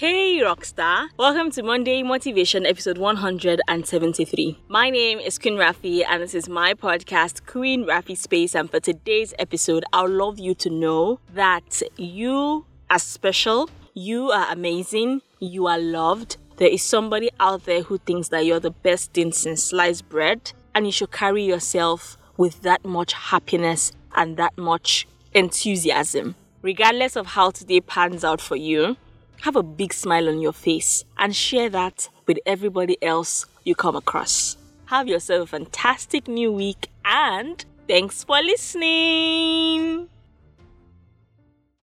Hey, Rockstar! Welcome to Monday Motivation episode 173. My name is Queen Rafi, and this is my podcast, Queen Rafi Space. And for today's episode, I'd love you to know that you are special, you are amazing, you are loved. There is somebody out there who thinks that you're the best thing since sliced bread, and you should carry yourself with that much happiness and that much enthusiasm. Regardless of how today pans out for you, have a big smile on your face and share that with everybody else you come across. Have yourself a fantastic new week and thanks for listening.